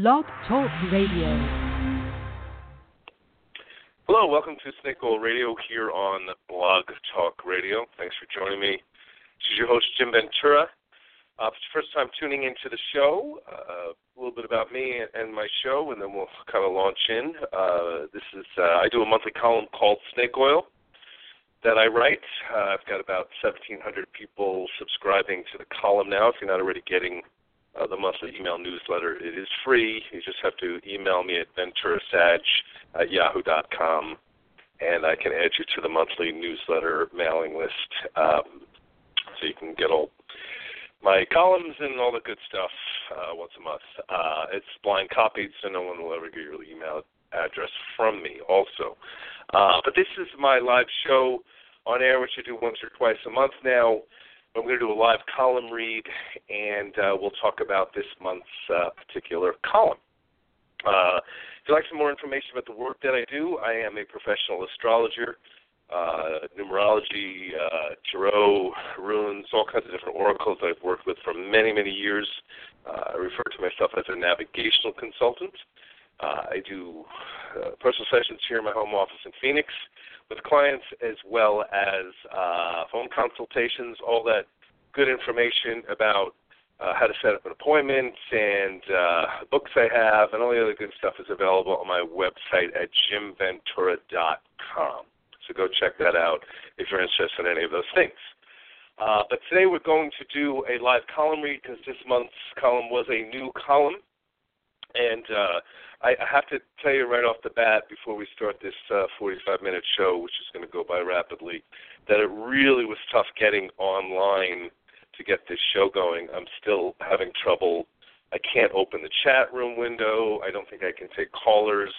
Blog Talk Radio. Hello, welcome to Snake Oil Radio here on Blog Talk Radio. Thanks for joining me. This is your host, Jim Ventura. Uh, first time tuning into the show, uh, a little bit about me and my show, and then we'll kind of launch in. Uh, this is uh, I do a monthly column called Snake Oil that I write. Uh, I've got about 1,700 people subscribing to the column now. If you're not already getting uh, the monthly email newsletter, it is free. You just have to email me at venturasag at yahoo.com, and I can add you to the monthly newsletter mailing list um, so you can get all my columns and all the good stuff uh, once a month. Uh, it's blind copied, so no one will ever get your email address from me also. Uh, but this is my live show on air, which I do once or twice a month now. I'm going to do a live column read, and uh, we'll talk about this month's uh, particular column. Uh, if you'd like some more information about the work that I do, I am a professional astrologer, uh, numerology, uh, tarot, runes, all kinds of different oracles that I've worked with for many, many years. Uh, I refer to myself as a navigational consultant. Uh, I do uh, personal sessions here in my home office in Phoenix with clients as well as uh, phone consultations, all that good information about uh, how to set up an appointment and uh, books I have and all the other good stuff is available on my website at jimventura.com. So go check that out if you're interested in any of those things. Uh, but today we're going to do a live column read because this month's column was a new column. And uh, I, have to tell you right off the bat before we start this uh, 45 minute show, which is going to go by rapidly, that it really was tough getting online to get this show going. I'm still having trouble. I can't open the chat room window. I don't think I can take callers,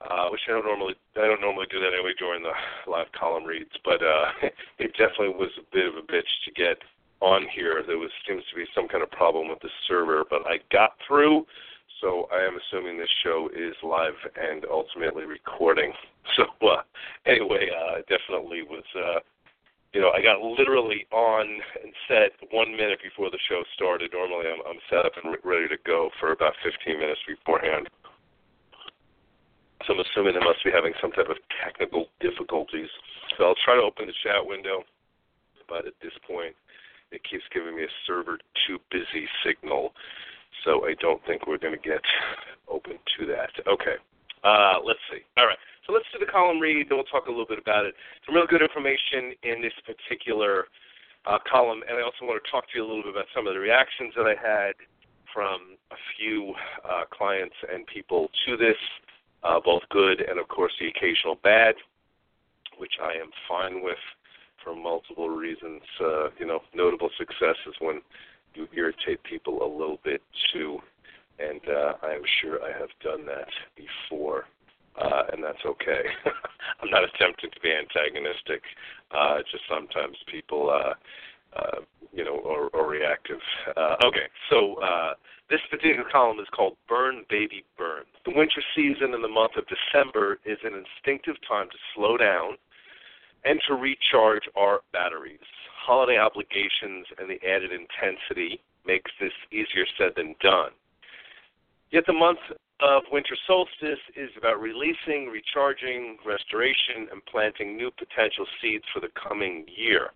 uh, which I don't normally. I don't normally do that anyway during the live column reads. But uh, it definitely was a bit of a bitch to get on here. There was seems to be some kind of problem with the server, but I got through. So I am assuming this show is live and ultimately recording. So uh, anyway, uh, definitely was. Uh, you know, I got literally on and set one minute before the show started. Normally, I'm, I'm set up and ready to go for about 15 minutes beforehand. So I'm assuming they must be having some type of technical difficulties. So I'll try to open the chat window, but at this point, it keeps giving me a server too busy signal. So I don't think we're going to get open to that. Okay. Uh, let's see. All right. So let's do the column read, then we'll talk a little bit about it. Some real good information in this particular uh, column, and I also want to talk to you a little bit about some of the reactions that I had from a few uh, clients and people to this, uh, both good and, of course, the occasional bad, which I am fine with for multiple reasons. Uh, you know, notable success is when you irritate people a little bit too, and uh, I am sure I have done that before uh, and that's okay. I'm not attempting to be antagonistic. Uh, just sometimes people, uh, uh, you know, are, are reactive. Uh, okay, so uh, this particular column is called "Burn, Baby, Burn." The winter season in the month of December is an instinctive time to slow down and to recharge our batteries. Holiday obligations and the added intensity makes this easier said than done. Yet the month of winter solstice is about releasing, recharging, restoration, and planting new potential seeds for the coming year.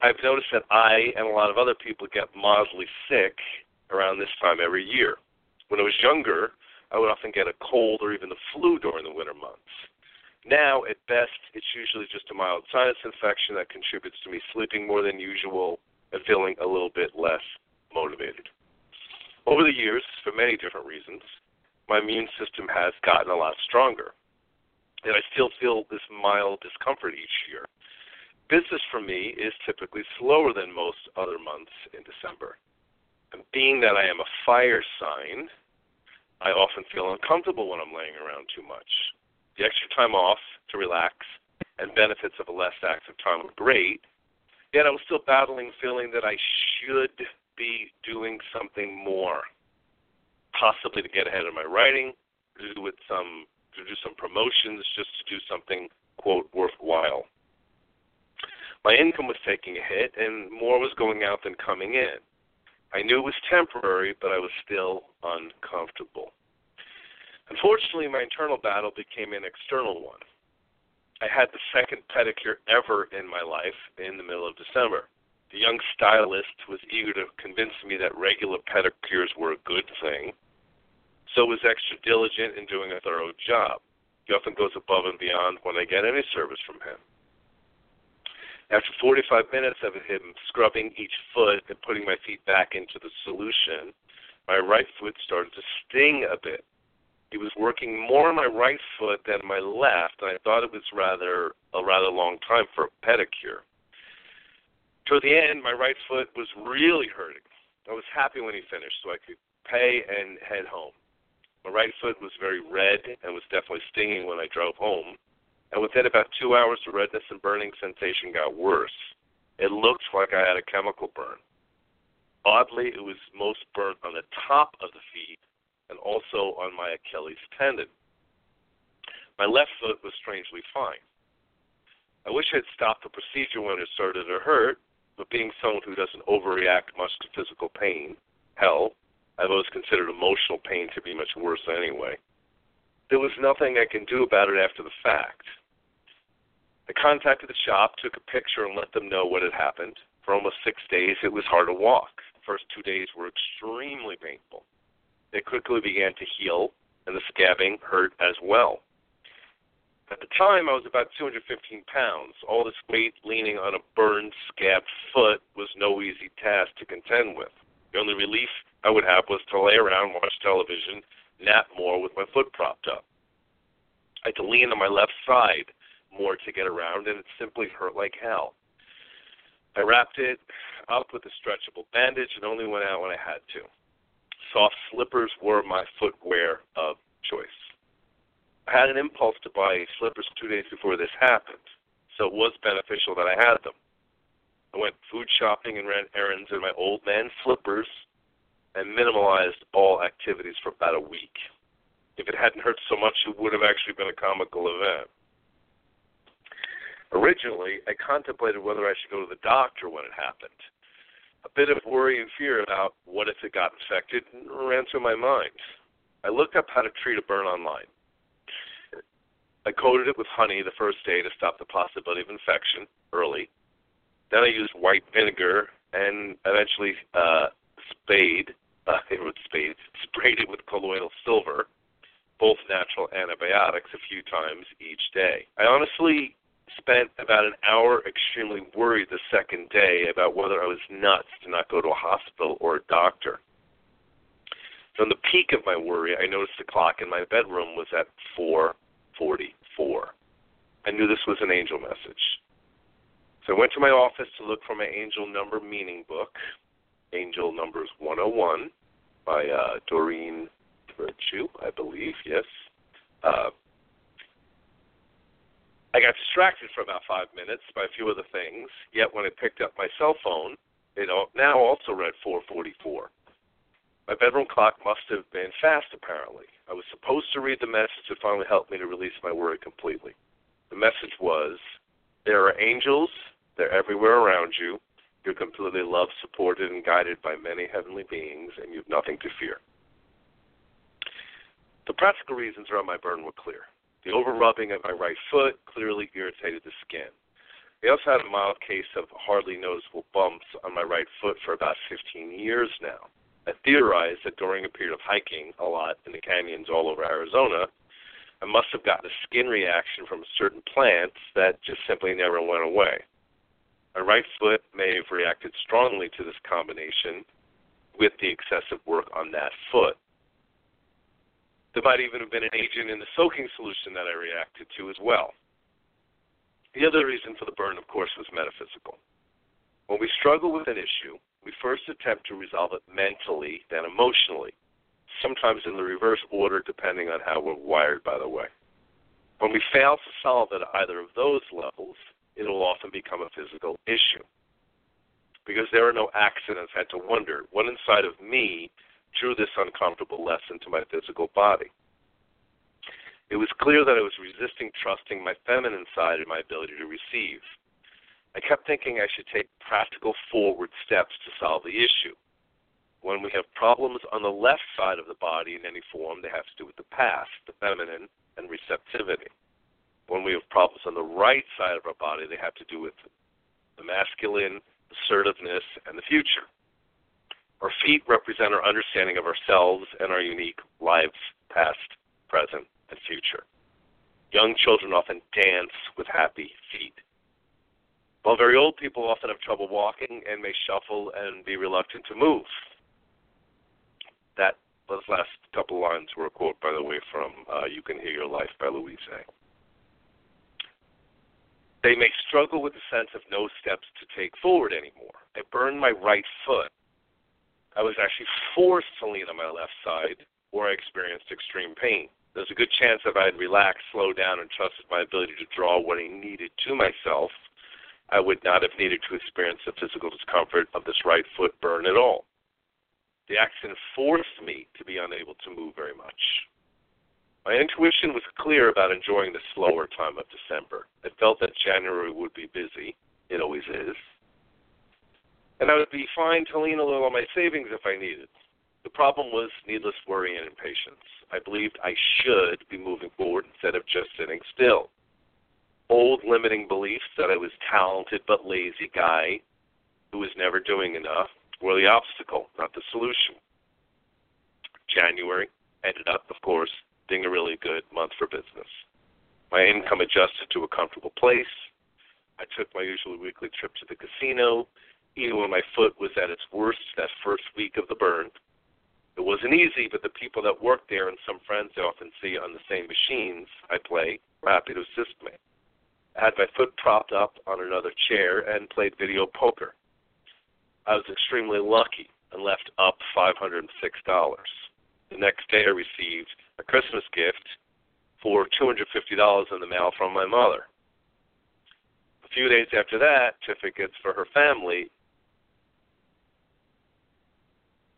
I've noticed that I and a lot of other people get mildly sick around this time every year. When I was younger, I would often get a cold or even the flu during the winter months. Now, at best, it's usually just a mild sinus infection that contributes to me sleeping more than usual and feeling a little bit less motivated. Over the years, for many different reasons, my immune system has gotten a lot stronger. And I still feel this mild discomfort each year. Business for me is typically slower than most other months in December. And being that I am a fire sign, I often feel uncomfortable when I'm laying around too much. The extra time off to relax and benefits of a less active time are great, yet I was still battling feeling that I should be doing something more possibly to get ahead of my writing, to do with some to do some promotions, just to do something quote worthwhile. My income was taking a hit, and more was going out than coming in. I knew it was temporary, but I was still uncomfortable. Unfortunately, my internal battle became an external one. I had the second pedicure ever in my life in the middle of December. The young stylist was eager to convince me that regular pedicures were a good thing, so was extra diligent in doing a thorough job. He often goes above and beyond when I get any service from him. After 45 minutes of him scrubbing each foot and putting my feet back into the solution, my right foot started to sting a bit. He was working more on my right foot than my left, and I thought it was rather a rather long time for a pedicure. Toward the end, my right foot was really hurting. I was happy when he finished, so I could pay and head home. My right foot was very red and was definitely stinging when I drove home. And within about two hours, the redness and burning sensation got worse. It looked like I had a chemical burn. Oddly, it was most burnt on the top of the feet and also on my Achilles tendon. My left foot was strangely fine. I wish I had stopped the procedure when it started to hurt, but being someone who doesn't overreact much to physical pain, hell, I've always considered emotional pain to be much worse anyway. There was nothing I can do about it after the fact. I contacted the shop, took a picture, and let them know what had happened. For almost six days, it was hard to walk. The first two days were extremely painful. It quickly began to heal, and the scabbing hurt as well. At the time, I was about 215 pounds. All this weight leaning on a burned, scabbed foot was no easy task to contend with. The only relief I would have was to lay around, watch television, nap more with my foot propped up. I had to lean on my left side more to get around, and it simply hurt like hell. I wrapped it up with a stretchable bandage and only went out when I had to. Soft slippers were my footwear of choice. I had an impulse to buy slippers two days before this happened, so it was beneficial that I had them. I went food shopping and ran errands in my old man slippers and minimalized all activities for about a week. If it hadn't hurt so much, it would have actually been a comical event. Originally, I contemplated whether I should go to the doctor when it happened. A bit of worry and fear about what if it got infected ran through my mind. I looked up how to treat a burn online. I coated it with honey the first day to stop the possibility of infection early. Then I used white vinegar and eventually uh, spade, uh, it spade, sprayed it with colloidal silver, both natural antibiotics, a few times each day. I honestly spent about an hour extremely worried the second day about whether I was nuts to not go to a hospital or a doctor. From the peak of my worry, I noticed the clock in my bedroom was at 4:44. I knew this was an angel message. So I went to my office to look for my angel number meaning book, Angel Numbers 101 by uh, Doreen Virtue, I believe. Yes. Uh, I got distracted for about five minutes by a few other things. Yet when I picked up my cell phone, it now also read 4:44. My bedroom clock must have been fast, apparently. I was supposed to read the message that finally helped me to release my worry completely. The message was, "There are angels. They're everywhere around you. You're completely loved, supported, and guided by many heavenly beings, and you've nothing to fear." The practical reasons around my burn were clear. The overrubbing of my right foot clearly irritated the skin. I also had a mild case of hardly noticeable bumps on my right foot for about 15 years now. I theorized that during a period of hiking a lot in the canyons all over Arizona, I must have gotten a skin reaction from certain plants that just simply never went away. My right foot may have reacted strongly to this combination with the excessive work on that foot. There might even have been an agent in the soaking solution that I reacted to as well. The other reason for the burn, of course, was metaphysical. When we struggle with an issue, we first attempt to resolve it mentally, then emotionally, sometimes in the reverse order, depending on how we're wired, by the way. When we fail to solve it at either of those levels, it will often become a physical issue. Because there are no accidents, I had to wonder what inside of me drew this uncomfortable lesson to my physical body. It was clear that I was resisting trusting my feminine side and my ability to receive. I kept thinking I should take practical forward steps to solve the issue. When we have problems on the left side of the body in any form, they have to do with the past, the feminine, and receptivity. When we have problems on the right side of our body, they have to do with the masculine, assertiveness, and the future. Our feet represent our understanding of ourselves and our unique lives, past, present, and future. Young children often dance with happy feet. While very old people often have trouble walking and may shuffle and be reluctant to move. That those last couple lines were a quote, by the way, from uh, "You Can Heal Your Life" by Louise They may struggle with the sense of no steps to take forward anymore. I burned my right foot. I was actually forced to lean on my left side, or I experienced extreme pain. There's a good chance if I had relaxed, slowed down, and trusted my ability to draw what I needed to myself, I would not have needed to experience the physical discomfort of this right foot burn at all. The accident forced me to be unable to move very much. My intuition was clear about enjoying the slower time of December. I felt that January would be busy. It always is. And I would be fine to lean a little on my savings if I needed. The problem was needless worry and impatience. I believed I should be moving forward instead of just sitting still. Old limiting beliefs that I was talented but lazy guy who was never doing enough were the obstacle, not the solution. January ended up, of course, being a really good month for business. My income adjusted to a comfortable place. I took my usual weekly trip to the casino, even when my foot was at its worst that first week of the burn. It wasn't easy, but the people that worked there and some friends I often see on the same machines I play were happy to assist me. I had my foot propped up on another chair and played video poker. I was extremely lucky and left up $506. The next day, I received a Christmas gift for $250 in the mail from my mother. A few days after that, certificates for her family.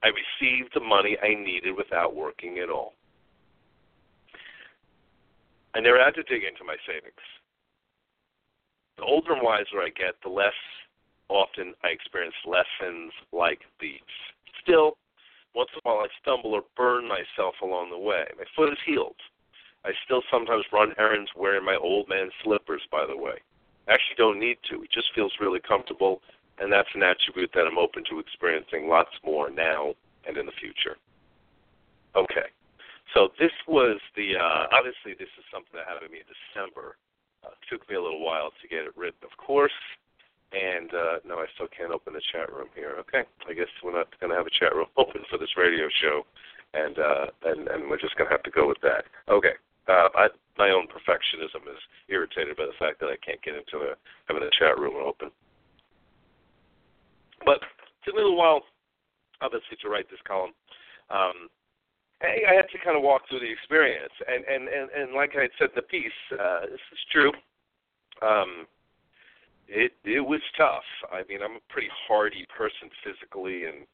I received the money I needed without working at all. I never had to dig into my savings. The older and wiser I get, the less often I experience lessons like these. Still, once in a while I stumble or burn myself along the way. My foot is healed. I still sometimes run errands wearing my old man slippers, by the way. I actually don't need to. It just feels really comfortable, and that's an attribute that I'm open to experiencing lots more now and in the future. Okay. So this was the uh, obviously this is something that happened to me in December. Uh, took me a little while to get it written, of course. And uh, no, I still can't open the chat room here. Okay, I guess we're not going to have a chat room open for this radio show, and uh, and and we're just going to have to go with that. Okay, uh, I, my own perfectionism is irritated by the fact that I can't get into the, having a chat room open. But it took me a little while, obviously, to write this column. Um, I, had to kind of walk through the experience, and and and, and like I had said in the piece, uh, this is true. Um, it it was tough. I mean, I'm a pretty hardy person physically and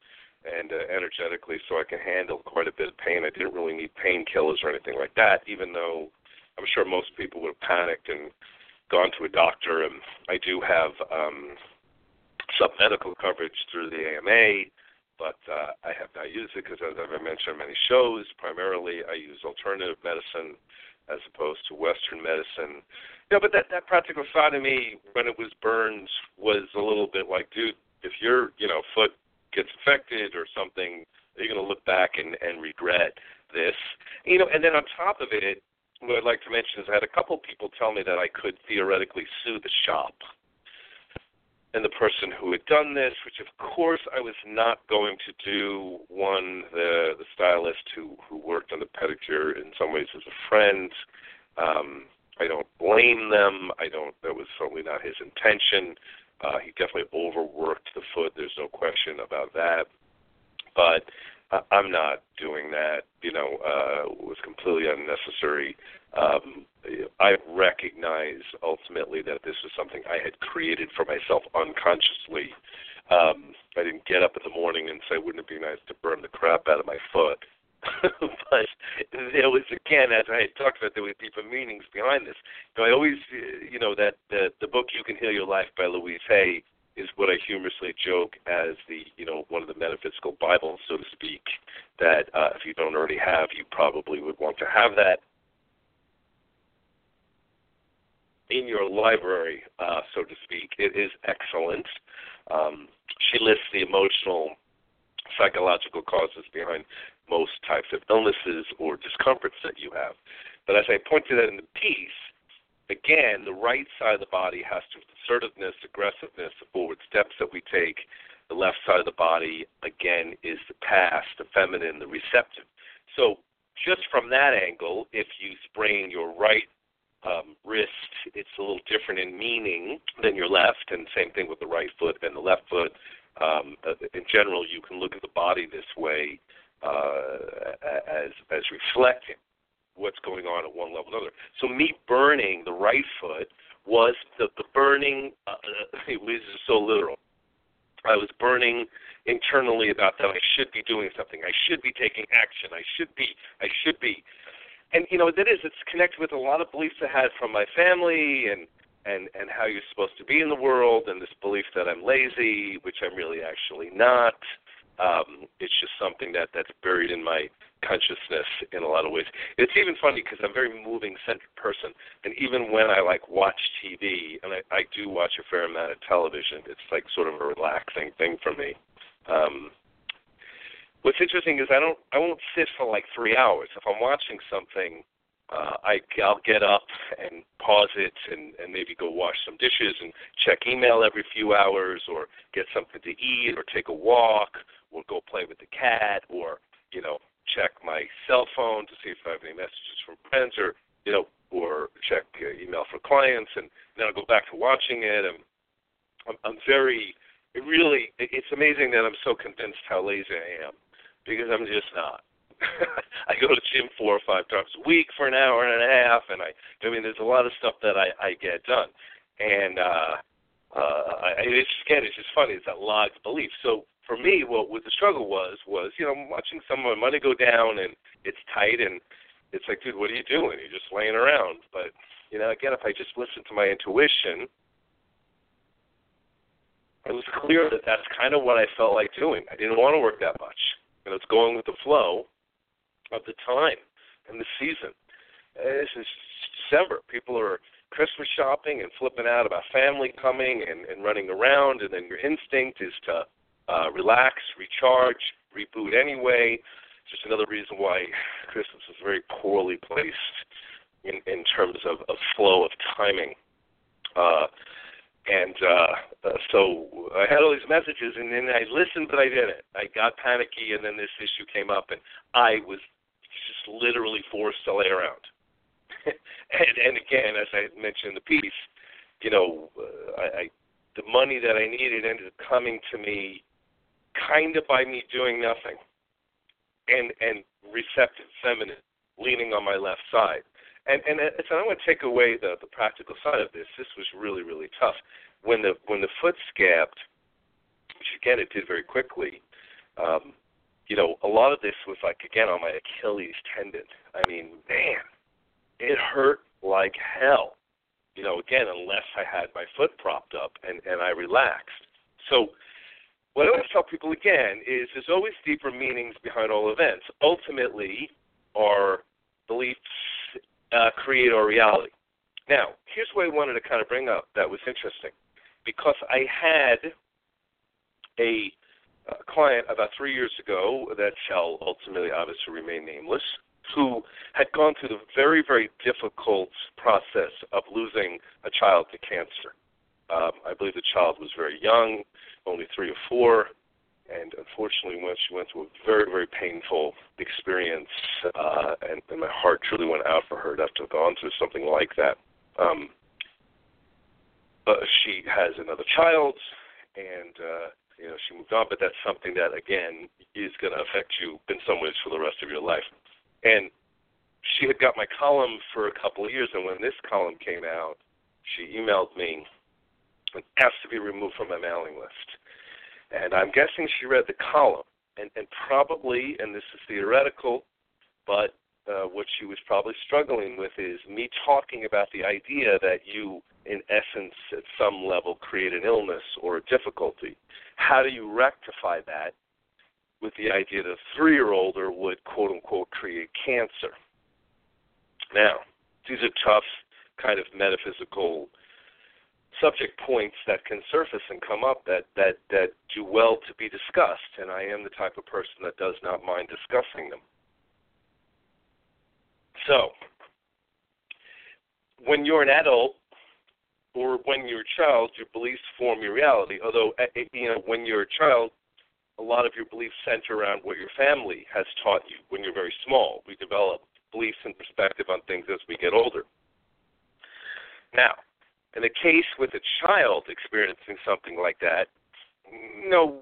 and uh, energetically, so I can handle quite a bit of pain. I didn't really need painkillers or anything like that, even though I'm sure most people would have panicked and gone to a doctor. And I do have um, some medical coverage through the AMA, but uh, I have not used it because, as I've mentioned on many shows, primarily I use alternative medicine as opposed to Western medicine. You know, but that that practical side of me when it was burned was a little bit like, dude, if your you know foot gets affected or something, you're going to look back and and regret this. You know, and then on top of it, what I'd like to mention is I had a couple people tell me that I could theoretically sue the shop and the person who had done this, which of course I was not going to do. One, the the stylist who who worked on the pedicure in some ways as a friend. Um, I don't blame them. I don't. That was certainly not his intention. Uh, he definitely overworked the foot. There's no question about that. But uh, I'm not doing that. You know, uh, was completely unnecessary. Um, I recognize ultimately that this was something I had created for myself unconsciously. Um, I didn't get up in the morning and say, "Wouldn't it be nice to burn the crap out of my foot?" but there was again, as I had talked about, there were deeper meanings behind this. You know, I always, you know, that the the book "You Can Heal Your Life" by Louise Hay is what I humorously joke as the you know one of the metaphysical Bibles, so to speak. That uh, if you don't already have, you probably would want to have that in your library, uh, so to speak. It is excellent. Um, she lists the emotional, psychological causes behind most types of illnesses or discomforts that you have. But as I pointed out in the piece, again, the right side of the body has to assertiveness, aggressiveness, the forward steps that we take. The left side of the body, again, is the past, the feminine, the receptive. So, just from that angle, if you sprain your right um, wrist, it's a little different in meaning than your left, and same thing with the right foot and the left foot. Um, uh, in general, you can look at the body this way uh, as as reflecting what's going on at one level or another. So me burning the right foot was the the burning. Uh, it was so literal. I was burning internally about that I should be doing something. I should be taking action. I should be. I should be. And you know that is it's connected with a lot of beliefs I had from my family and and and how you're supposed to be in the world and this belief that I'm lazy, which I'm really actually not. Um, it's just something that that's buried in my consciousness in a lot of ways. It's even funny because I'm a very moving centered person, and even when I like watch TV, and I, I do watch a fair amount of television, it's like sort of a relaxing thing for me. Um, what's interesting is I don't I won't sit for like three hours. If I'm watching something, uh, I I'll get up and pause it and and maybe go wash some dishes and check email every few hours or get something to eat or take a walk or go play with the cat or you know check my cell phone to see if I have any messages from friends or you know or check uh, email for clients and then I'll go back to watching it and I'm, I'm very it really it's amazing that I'm so convinced how lazy I am because I'm just not. I go to the gym four or five times a week for an hour and a half, and I, I mean, there's a lot of stuff that I, I get done, and uh, uh, I, it's just again, it's just funny. It's that log belief. So for me, what, what the struggle was was, you know, I'm watching some of my money go down and it's tight and it's like, dude, what are you doing? You're just laying around. But you know, again, if I just listen to my intuition, it was clear that that's kind of what I felt like doing. I didn't want to work that much, and it's going with the flow of the time and the season. This is December. People are Christmas shopping and flipping out about family coming and, and running around, and then your instinct is to uh, relax, recharge, reboot anyway. It's just another reason why Christmas is very poorly placed in, in terms of, of flow of timing. Uh, and uh, uh, so I had all these messages, and then I listened, but I didn't. I got panicky, and then this issue came up, and I was just literally forced to lay around. and and again, as I mentioned in the piece, you know, uh, I, I the money that I needed ended up coming to me kind of by me doing nothing and and receptive feminine leaning on my left side and and so i want to take away the the practical side of this. This was really really tough. When the when the foot scabbed which again it did very quickly um you know a lot of this was like again on my achilles tendon. I mean man it hurt like hell. You know again unless i had my foot propped up and and i relaxed. So what I always tell people again is there's always deeper meanings behind all events. Ultimately, our beliefs uh, create our reality. Now, here's what I wanted to kind of bring up that was interesting. Because I had a uh, client about three years ago that shall ultimately obviously remain nameless, who had gone through the very, very difficult process of losing a child to cancer. Um, I believe the child was very young only three or four. And unfortunately, when she went through a very, very painful experience, uh, and, and my heart truly went out for her to have gone through something like that. Um, uh, she has another child, and uh, you know she moved on, but that's something that again is going to affect you in some ways for the rest of your life. And she had got my column for a couple of years, and when this column came out, she emailed me and asked to be removed from my mailing list. And I'm guessing she read the column, and, and probably, and this is theoretical, but uh, what she was probably struggling with is me talking about the idea that you in essence, at some level, create an illness or a difficulty. How do you rectify that with the idea that a three year older would, quote unquote, create cancer? Now, these are tough, kind of metaphysical subject points that can surface and come up that, that, that do well to be discussed, and I am the type of person that does not mind discussing them. So, when you're an adult or when you're a child, your beliefs form your reality. Although, eh, eh, you know, when you're a child, a lot of your beliefs center around what your family has taught you when you're very small. We develop beliefs and perspective on things as we get older. Now, in the case with a child experiencing something like that, no,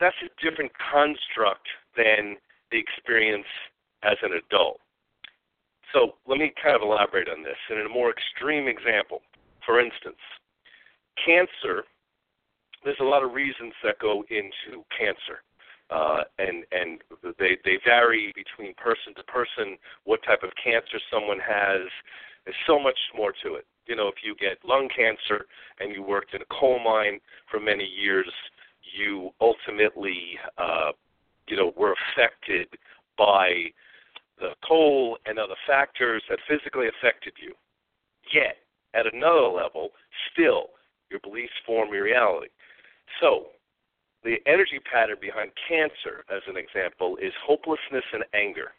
that's a different construct than the experience as an adult. So let me kind of elaborate on this. And In a more extreme example, for instance, cancer, there's a lot of reasons that go into cancer. Uh, and and they they vary between person to person. What type of cancer someone has, there's so much more to it. You know, if you get lung cancer and you worked in a coal mine for many years, you ultimately, uh, you know, were affected by the coal and other factors that physically affected you. Yet, at another level, still, your beliefs form your reality. So, the energy pattern behind cancer, as an example, is hopelessness and anger.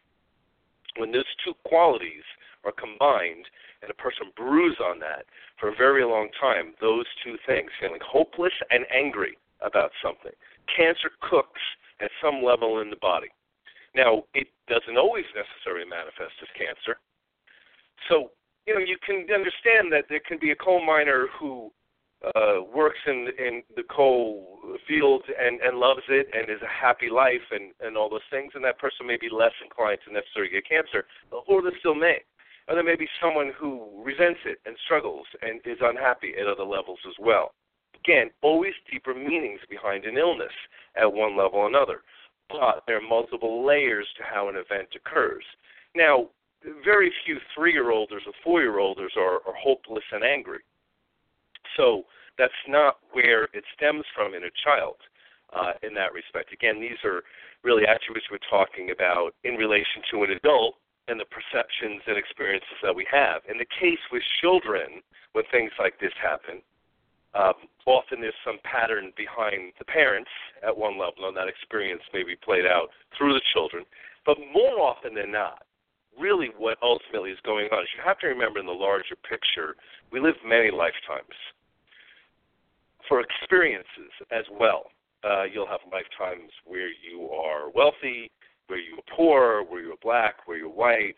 When those two qualities are combined and a person brews on that for a very long time, those two things, feeling hopeless and angry about something, cancer cooks at some level in the body. Now, it doesn't always necessarily manifest as cancer. So, you know, you can understand that there can be a coal miner who uh, works in in the coal field and and loves it and is a happy life and and all those things, and that person may be less inclined to necessarily get cancer, or they still may. Or there may be someone who resents it and struggles and is unhappy at other levels as well. Again, always deeper meanings behind an illness at one level or another but there are multiple layers to how an event occurs. Now, very few three year olds or four year olds are, are hopeless and angry. So that's not where it stems from in a child uh, in that respect. Again, these are really attributes we're talking about in relation to an adult and the perceptions and experiences that we have. In the case with children, when things like this happen, um, often there's some pattern behind the parents at one level, and that experience may be played out through the children. But more often than not, really what ultimately is going on is you have to remember in the larger picture, we live many lifetimes. For experiences as well, uh, you'll have lifetimes where you are wealthy, where you are poor, where you're black, where you're white,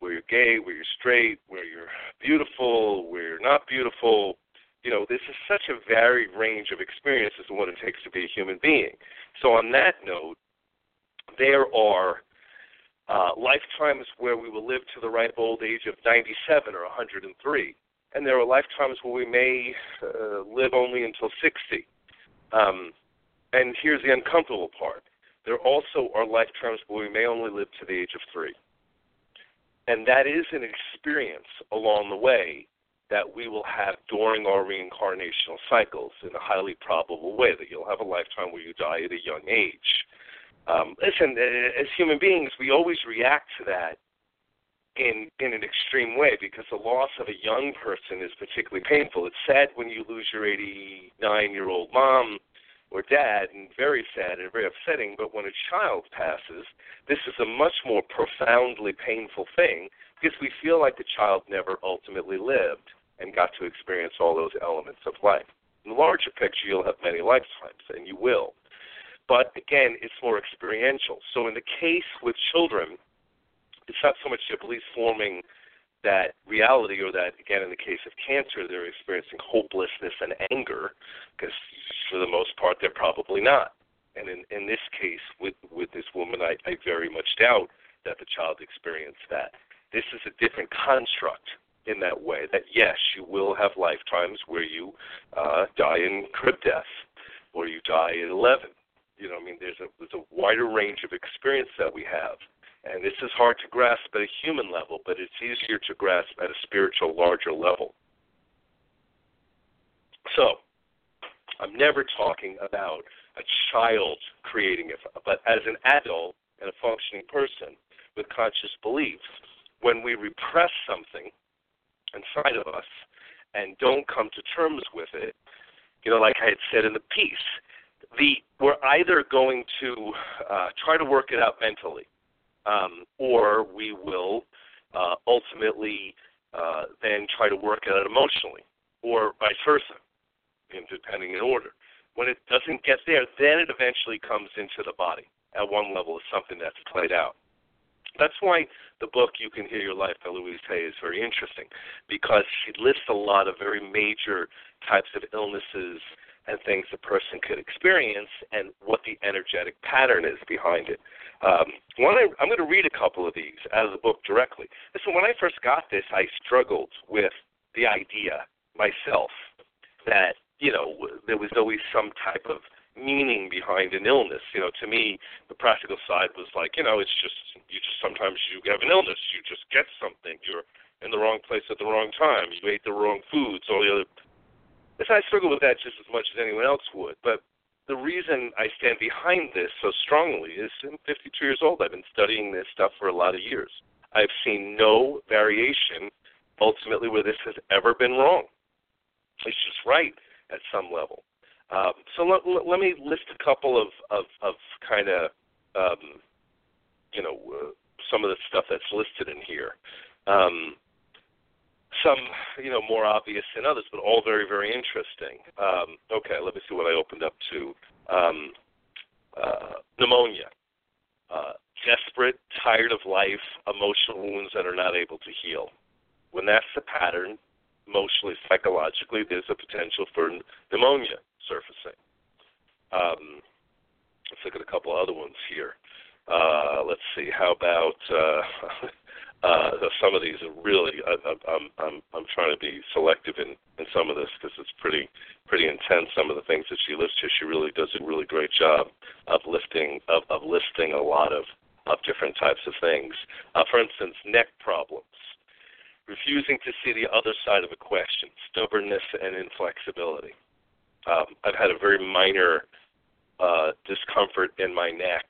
where you're gay, where you're straight, where you're beautiful, where you're not beautiful, you know, this is such a varied range of experiences and what it takes to be a human being. So, on that note, there are uh, lifetimes where we will live to the ripe old age of 97 or 103, and there are lifetimes where we may uh, live only until 60. Um, and here's the uncomfortable part there also are lifetimes where we may only live to the age of three. And that is an experience along the way that we will have during our reincarnational cycles in a highly probable way, that you'll have a lifetime where you die at a young age. Um, listen, as human beings, we always react to that in in an extreme way because the loss of a young person is particularly painful. It's sad when you lose your 89 year old mom or dad, and very sad and very upsetting. But when a child passes, this is a much more profoundly painful thing because we feel like the child never ultimately lived and got to experience all those elements of life. In the larger picture, you'll have many lifetimes, and you will. But again, it's more experiential. So in the case with children, it's not so much their beliefs forming that reality, or that, again, in the case of cancer, they're experiencing hopelessness and anger, because for the most part, they're probably not. And in, in this case, with, with this woman, I, I very much doubt that the child experienced that. This is a different construct in that way. That yes, you will have lifetimes where you uh, die in crib death, or you die at 11. You know, I mean, there's a there's a wider range of experience that we have, and this is hard to grasp at a human level, but it's easier to grasp at a spiritual, larger level. So, I'm never talking about a child creating it, but as an adult and a functioning person with conscious beliefs, when we repress something inside of us and don't come to terms with it, you know, like I had said in the piece, the we're either going to uh, try to work it out mentally, um, or we will uh, ultimately uh, then try to work at it emotionally, or vice versa, in, depending in order. When it doesn't get there, then it eventually comes into the body at one level as something that's played out. That's why the book You Can Heal Your Life by Louise Hay is very interesting because she lists a lot of very major types of illnesses and things a person could experience and what the energetic pattern is behind it. Um, I, I'm going to read a couple of these out of the book directly. Listen, when I first got this, I struggled with the idea myself that you know there was always some type of meaning behind an illness. You know, to me, the practical side was like, you know, it's just you just sometimes you have an illness, you just get something, you're in the wrong place at the wrong time, you ate the wrong foods, all the other I struggle with that just as much as anyone else would. But the reason I stand behind this so strongly is I'm 52 years old. I've been studying this stuff for a lot of years. I've seen no variation ultimately where this has ever been wrong. It's just right at some level. Um, so let, let, me list a couple of, of, of kind of, um, you know, uh, some of the stuff that's listed in here. Um, some you know more obvious than others, but all very very interesting. Um, okay, let me see what I opened up to. Um, uh, pneumonia, uh, desperate, tired of life, emotional wounds that are not able to heal. When that's the pattern, emotionally, psychologically, there's a potential for pneumonia surfacing. Um, let's look at a couple other ones here. Uh, let's see. How about uh, some of these are really I, I'm I'm I'm trying to be selective in in some of this because it's pretty pretty intense. Some of the things that she lists here, she really does a really great job of lifting of of listing a lot of of different types of things. Uh, for instance, neck problems, refusing to see the other side of a question, stubbornness and inflexibility. Um, I've had a very minor uh, discomfort in my neck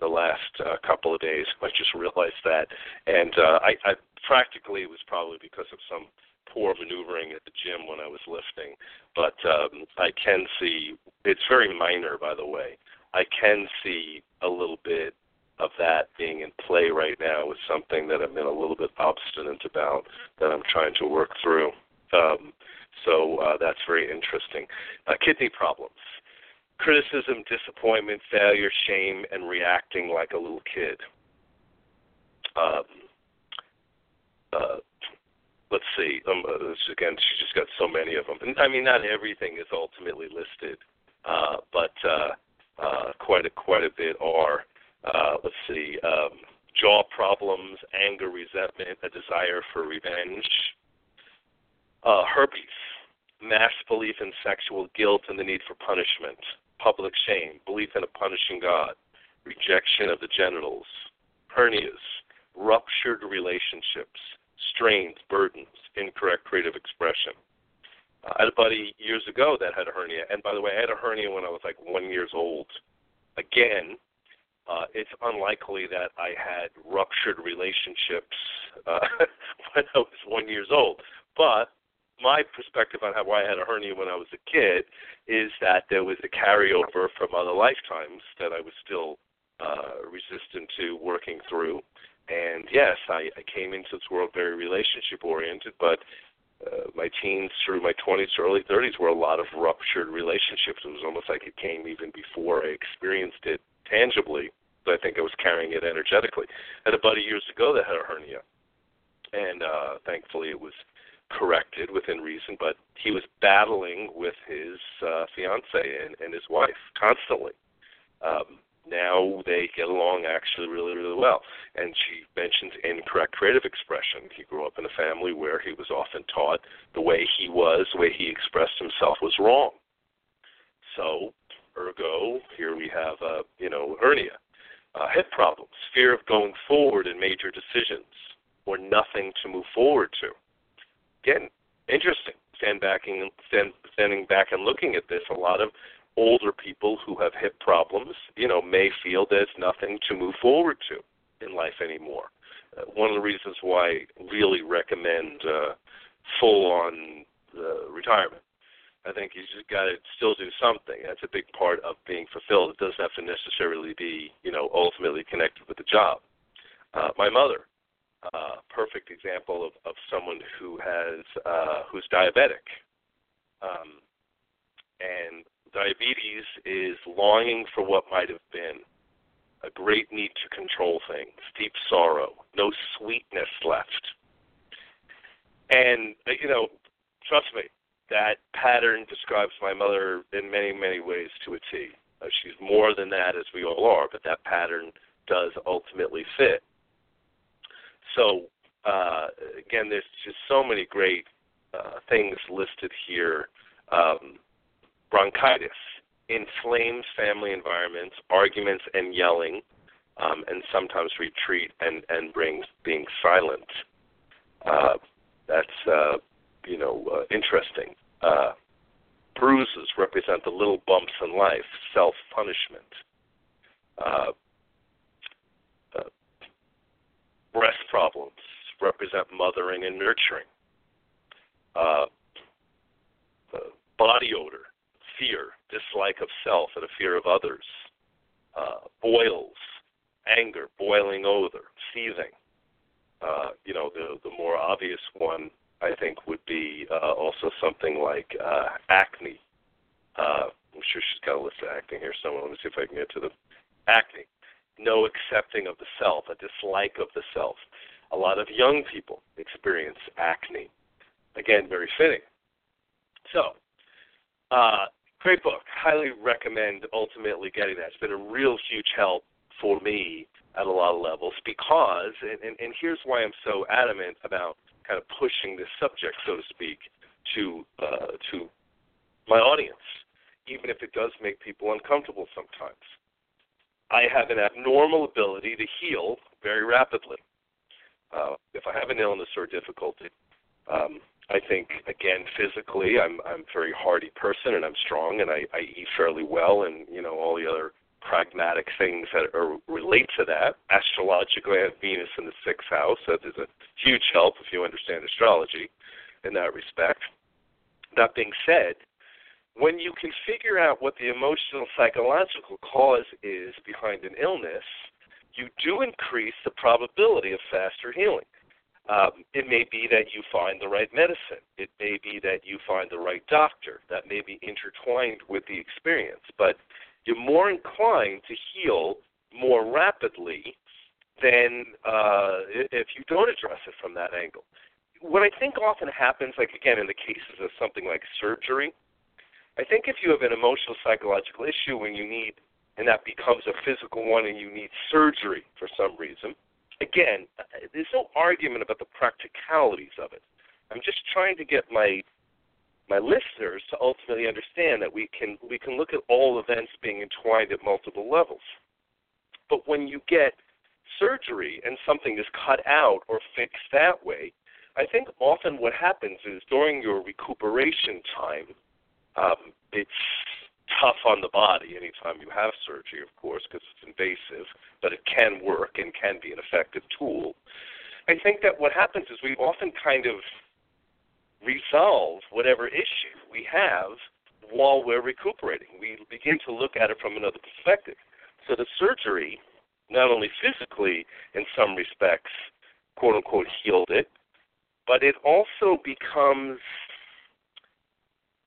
the last uh, couple of days. I just realized that, and uh, I, I practically it was probably because of some poor maneuvering at the gym when I was lifting. But um, I can see it's very minor, by the way. I can see a little bit of that being in play right now with something that I've been a little bit obstinate about that I'm trying to work through. Um, so uh, that's very interesting. Uh, kidney problems criticism, disappointment, failure, shame, and reacting like a little kid. Um, uh, let's see. Um, uh, again, she just got so many of them. And, I mean, not everything is ultimately listed, uh, but uh, uh, quite a quite a bit are. Uh, let's see. Um, jaw problems, anger, resentment, a desire for revenge, uh, herpes, mass belief in sexual guilt and the need for punishment, public shame, belief in a punishing God, rejection of the genitals, hernias, ruptured relationships, strains, burdens, incorrect creative expression. Uh, I had a buddy years ago that had a hernia, and by the way, I had a hernia when I was like one years old. Again, uh, it's unlikely that I had ruptured relationships uh, when I was one years old, but my perspective on how why I had a hernia when I was a kid is that there was a carryover from other lifetimes that I was still uh, resistant to working through. And yes, I, I came into this world very relationship oriented, but uh, my teens through my 20s to early 30s were a lot of ruptured relationships. It was almost like it came even before I experienced it tangibly. But I think I was carrying it energetically. I had a buddy years ago that had a hernia, and uh, thankfully it was corrected within reason, but he was battling with his uh, fiance and, and his wife constantly. Um, now they get along actually really, really well. And she mentions incorrect creative expression. He grew up in a family where he was often taught the way he was, the way he expressed himself was wrong. So, ergo, here we have a you know hernia, uh, head problems, fear of going forward in major decisions, or nothing to move forward to again, interesting. Stand backing, stand standing back and looking at this, a lot of older people who have hip problems, you know, may feel there's nothing to move forward to in life anymore. Uh, one of the reasons why I really recommend uh, full-on uh, retirement. I think you just got to still do something. That's a big part of being fulfilled. It doesn't have to necessarily be, you know, ultimately connected with the job. Uh, my mother, uh, perfect example of, of someone who has uh, who's diabetic, um, and diabetes is longing for what might have been, a great need to control things, deep sorrow, no sweetness left. And uh, you know, trust me, that pattern describes my mother in many, many ways to a T. Uh, she's more than that, as we all are, but that pattern does ultimately fit. So, uh, again, there's just so many great uh, things listed here. Um, bronchitis, inflamed family environments, arguments and yelling, um, and sometimes retreat and, and brings being silent. Uh, that's uh, you know uh, interesting. Uh, bruises represent the little bumps in life, self punishment. Uh, uh, breast problems represent mothering and nurturing. Uh, body odor, fear, dislike of self, and a fear of others. Uh, boils, anger, boiling over, seething. Uh, you know, the the more obvious one I think would be uh, also something like uh, acne. Uh, I'm sure she's got a list of acne here somewhere. Let me see if I can get to the acne. No accepting of the self, a dislike of the self. A lot of young people experience acne. Again, very fitting. So, uh, great book. Highly recommend ultimately getting that. It's been a real huge help for me at a lot of levels because, and, and, and here's why I'm so adamant about kind of pushing this subject, so to speak, to uh, to my audience, even if it does make people uncomfortable sometimes. I have an abnormal ability to heal very rapidly. Uh, if I have an illness or difficulty, um, I think again physically, I'm I'm a very hardy person and I'm strong and I, I eat fairly well and you know all the other pragmatic things that are, relate to that. Astrologically, I have Venus in the sixth house. That is a huge help if you understand astrology in that respect. That being said, when you can figure out what the emotional psychological cause is behind an illness, you do increase the probability of faster healing. Um, it may be that you find the right medicine. It may be that you find the right doctor. That may be intertwined with the experience. But you're more inclined to heal more rapidly than uh, if you don't address it from that angle. What I think often happens, like again in the cases of something like surgery, I think if you have an emotional psychological issue and you need, and that becomes a physical one and you need surgery for some reason, again, there's no argument about the practicalities of it. I'm just trying to get my my listeners to ultimately understand that we can we can look at all events being entwined at multiple levels. But when you get surgery and something is cut out or fixed that way, I think often what happens is during your recuperation time, um, it's tough on the body anytime you have surgery, of course, because it's invasive, but it can work and can be an effective tool. I think that what happens is we often kind of resolve whatever issue we have while we're recuperating. We begin to look at it from another perspective. So the surgery not only physically, in some respects, quote unquote, healed it, but it also becomes,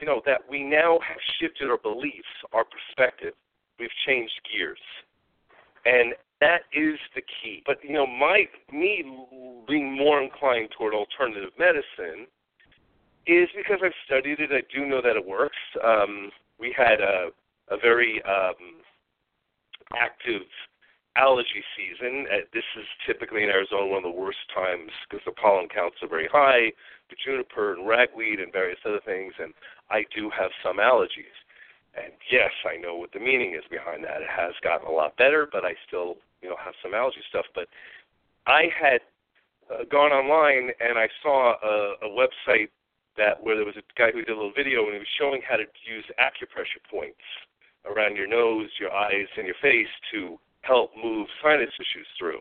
you know, that we now have shifted our beliefs, our perspective. We've changed gears. And that is the key. But, you know, my me being more inclined toward alternative medicine is because I've studied it. I do know that it works. Um, we had a, a very um, active allergy season. Uh, this is typically in Arizona one of the worst times because the pollen counts are very high, the juniper and ragweed and various other things, and I do have some allergies. And yes, I know what the meaning is behind that. It has gotten a lot better, but I still, you know, have some allergy stuff. But I had uh, gone online and I saw a, a website that where there was a guy who did a little video and he was showing how to use acupressure points around your nose, your eyes, and your face to help move sinus issues through.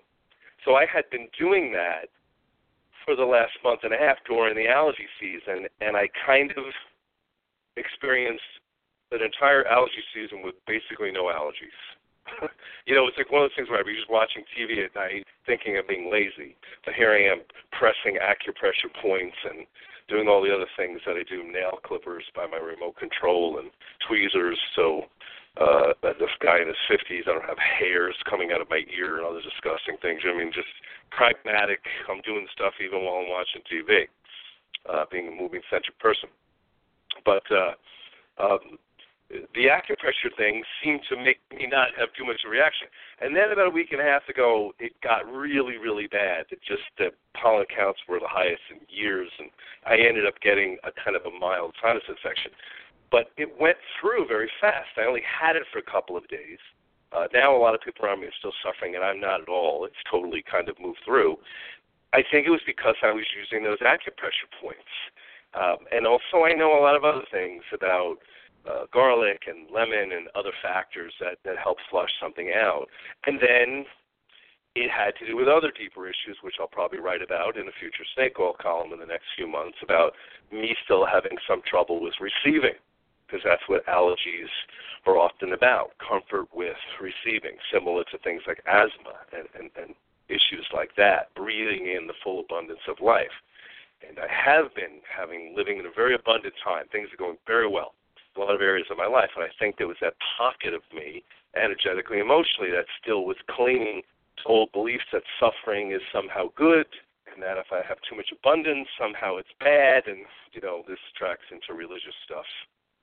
So I had been doing that for the last month and a half during the allergy season, and I kind of experienced an entire allergy season with basically no allergies. you know, it's like one of those things where I'd be just watching TV at night thinking of being lazy. But here I am pressing acupressure points and doing all the other things that I do, nail clippers by my remote control and tweezers. So uh, this guy in his 50s, I don't have hairs coming out of my ear and other disgusting things. I mean, just pragmatic. I'm doing stuff even while I'm watching TV, uh, being a moving centric person. But uh, um, the acupressure thing seemed to make me not have too much of a reaction. And then about a week and a half ago, it got really, really bad. It just the pollen counts were the highest in years, and I ended up getting a kind of a mild sinus infection. But it went through very fast. I only had it for a couple of days. Uh, now a lot of people around me are still suffering, and I'm not at all. It's totally kind of moved through. I think it was because I was using those acupressure points. Um, and also, I know a lot of other things about uh, garlic and lemon and other factors that that help flush something out. And then it had to do with other deeper issues, which I'll probably write about in a future snake oil column in the next few months about me still having some trouble with receiving, because that's what allergies are often about comfort with receiving, similar to things like asthma and, and, and issues like that, breathing in the full abundance of life. And I have been having living in a very abundant time. Things are going very well in a lot of areas of my life, and I think there was that pocket of me, energetically, emotionally, that still was clinging to old beliefs that suffering is somehow good, and that if I have too much abundance, somehow it's bad, and you know this tracks into religious stuff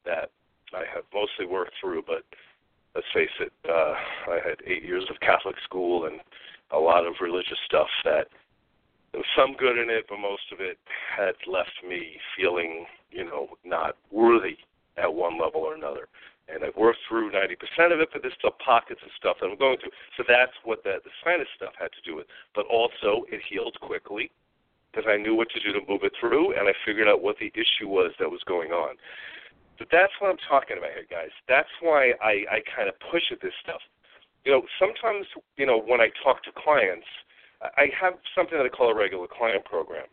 that I have mostly worked through. But let's face it, uh, I had eight years of Catholic school and a lot of religious stuff that there was some good in it, but most of it had left me feeling, you know, not worthy at one level or another. And I've worked through 90% of it, but there's still pockets of stuff that I'm going through. So that's what the, the sinus stuff had to do with. But also, it healed quickly because I knew what to do to move it through, and I figured out what the issue was that was going on. But that's what I'm talking about here, guys. That's why I, I kind of push at this stuff. You know, sometimes, you know, when I talk to clients, I have something that I call a regular client program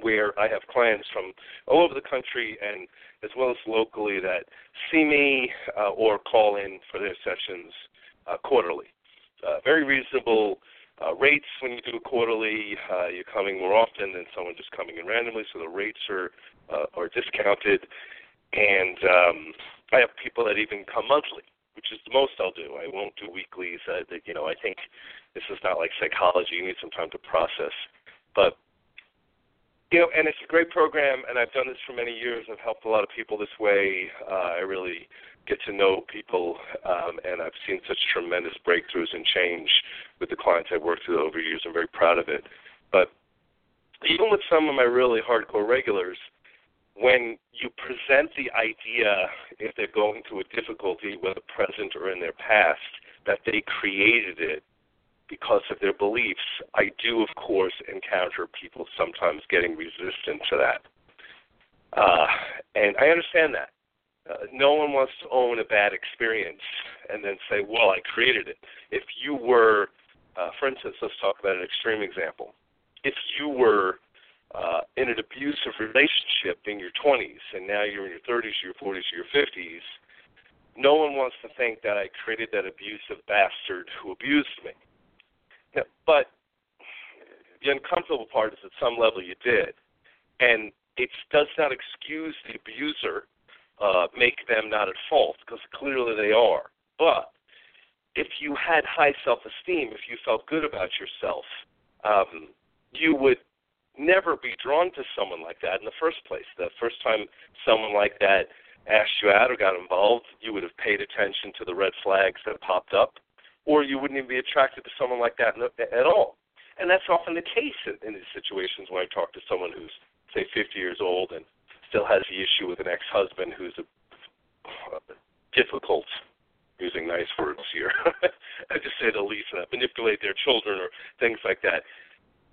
where I have clients from all over the country and as well as locally that see me uh, or call in for their sessions uh, quarterly. Uh, very reasonable uh, rates when you do it quarterly. Uh, you're coming more often than someone just coming in randomly, so the rates are uh, are discounted. And um, I have people that even come monthly, which is the most I'll do. I won't do weeklies. That, you know, I think this is not like psychology. You need some time to process. But you know, and it's a great program, and I've done this for many years. I've helped a lot of people this way. Uh, I really get to know people, um, and I've seen such tremendous breakthroughs and change with the clients I've worked with over the years. I'm very proud of it. But even with some of my really hardcore regulars, when you present the idea, if they're going through a difficulty, whether present or in their past, that they created it because of their beliefs, I do, of course, encounter people sometimes getting resistant to that. Uh, and I understand that. Uh, no one wants to own a bad experience and then say, well, I created it. If you were, uh, for instance, let's talk about an extreme example. If you were uh, in an abusive relationship in your 20s and now you're in your 30s, your 40s, your 50s, no one wants to think that I created that abusive bastard who abused me. But the uncomfortable part is at some level you did, and it does not excuse the abuser, uh, make them not at fault because clearly they are. But if you had high self-esteem, if you felt good about yourself, um, you would never be drawn to someone like that in the first place. The first time someone like that asked you out or got involved, you would have paid attention to the red flags that popped up or you wouldn't even be attracted to someone like that at all. And that's often the case in, in these situations when I talk to someone who's, say, 50 years old and still has the issue with an ex-husband who's a, difficult, using nice words here, I just say the least, uh, manipulate their children or things like that.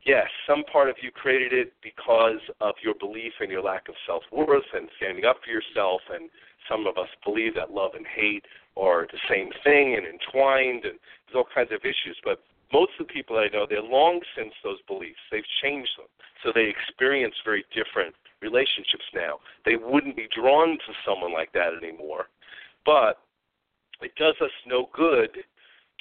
Yes, some part of you created it because of your belief and your lack of self worth and standing up for yourself. And some of us believe that love and hate are the same thing and entwined, and there's all kinds of issues. But most of the people I know, they're long since those beliefs. They've changed them. So they experience very different relationships now. They wouldn't be drawn to someone like that anymore. But it does us no good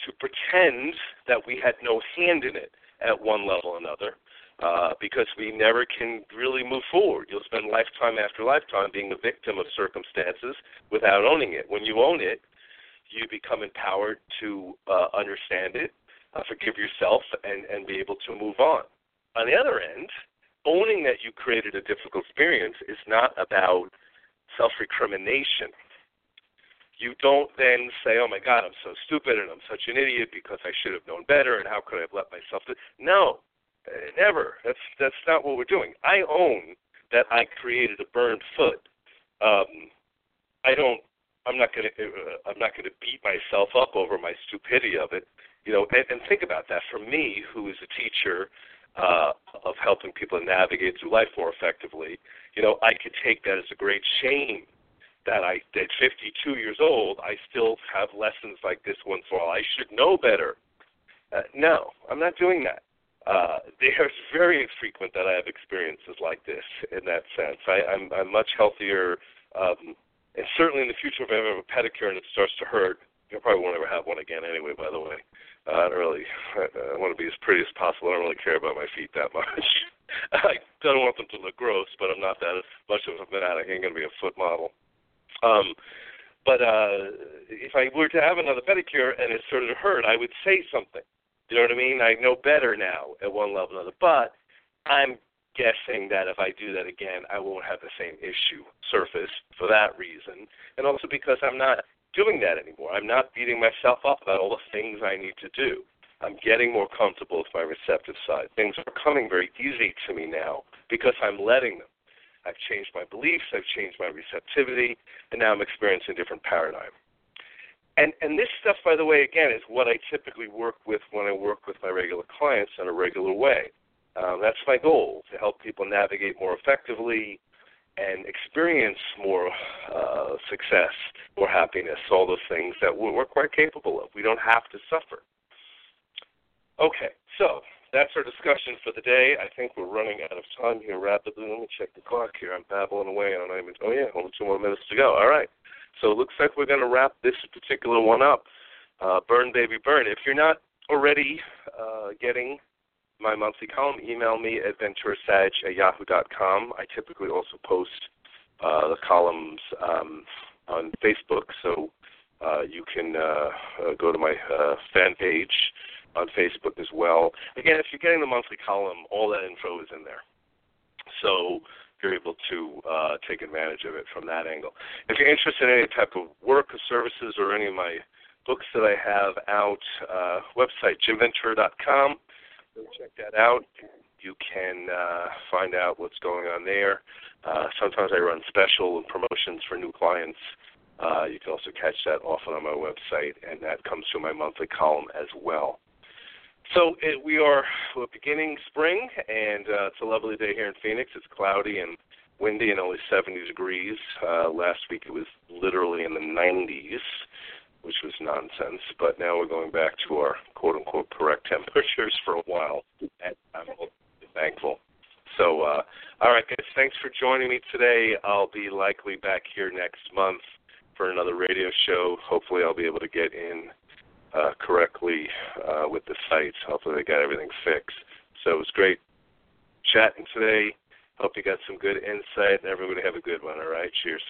to pretend that we had no hand in it at one level or another. Uh, because we never can really move forward. You'll spend lifetime after lifetime being a victim of circumstances without owning it. When you own it, you become empowered to uh, understand it, uh, forgive yourself, and, and be able to move on. On the other end, owning that you created a difficult experience is not about self recrimination. You don't then say, "Oh my God, I'm so stupid and I'm such an idiot because I should have known better and how could I have let myself?" Do? No, uh, never. That's that's not what we're doing. I own that I created a burned foot. Um, I don't. I'm not gonna. Uh, I'm not gonna beat myself up over my stupidity of it. You know, and, and think about that. For me, who is a teacher uh, of helping people navigate through life more effectively, you know, I could take that as a great shame that I at 52 years old I still have lessons like this one for all. I should know better. Uh, no, I'm not doing that. Uh, it's very frequent that I have experiences like this in that sense. I, I'm, I'm much healthier, um, and certainly in the future, if I ever have a pedicure and it starts to hurt, I probably won't ever have one again anyway. By the way, uh, I don't really. I, I want to be as pretty as possible. I don't really care about my feet that much. I don't want them to look gross, but I'm not that much of a fanatic. I ain't gonna be a foot model. Um, but uh, if I were to have another pedicure and it started to hurt, I would say something. You know what I mean? I know better now at one level or another. But I'm guessing that if I do that again, I won't have the same issue surface for that reason, and also because I'm not doing that anymore. I'm not beating myself up about all the things I need to do. I'm getting more comfortable with my receptive side. Things are coming very easy to me now because I'm letting them. I've changed my beliefs, I've changed my receptivity, and now I'm experiencing a different paradigm. And and this stuff, by the way, again, is what I typically work with when I work with my regular clients in a regular way. Um, that's my goal to help people navigate more effectively and experience more uh, success, more happiness, all those things that we're quite capable of. We don't have to suffer. Okay, so that's our discussion for the day. I think we're running out of time here rapidly. Let me check the clock here. I'm babbling away. I don't even. Oh yeah, only two more minutes to go. All right. So it looks like we're going to wrap this particular one up. Uh, burn, baby, burn. If you're not already uh, getting my monthly column, email me at venturasage at yahoo.com. I typically also post uh, the columns um, on Facebook, so uh, you can uh, uh, go to my fan page on Facebook as well. Again, if you're getting the monthly column, all that info is in there. So you're able to uh, take advantage of it from that angle. If you're interested in any type of work or services or any of my books that I have out, uh, website jimventura.com. Go check that out. You can uh, find out what's going on there. Uh, sometimes I run special promotions for new clients. Uh, you can also catch that often on my website, and that comes through my monthly column as well. So it, we are we're beginning spring, and uh, it's a lovely day here in Phoenix. It's cloudy and windy and only 70 degrees. Uh, last week it was literally in the 90s, which was nonsense. But now we're going back to our quote unquote correct temperatures for a while, and I'm thankful. So, uh, all right, guys, thanks for joining me today. I'll be likely back here next month for another radio show. Hopefully, I'll be able to get in uh, correctly uh, with the sites. Hopefully, they got everything fixed. So it was great chatting today. Hope you got some good insight, and everybody have a good one. All right, cheers.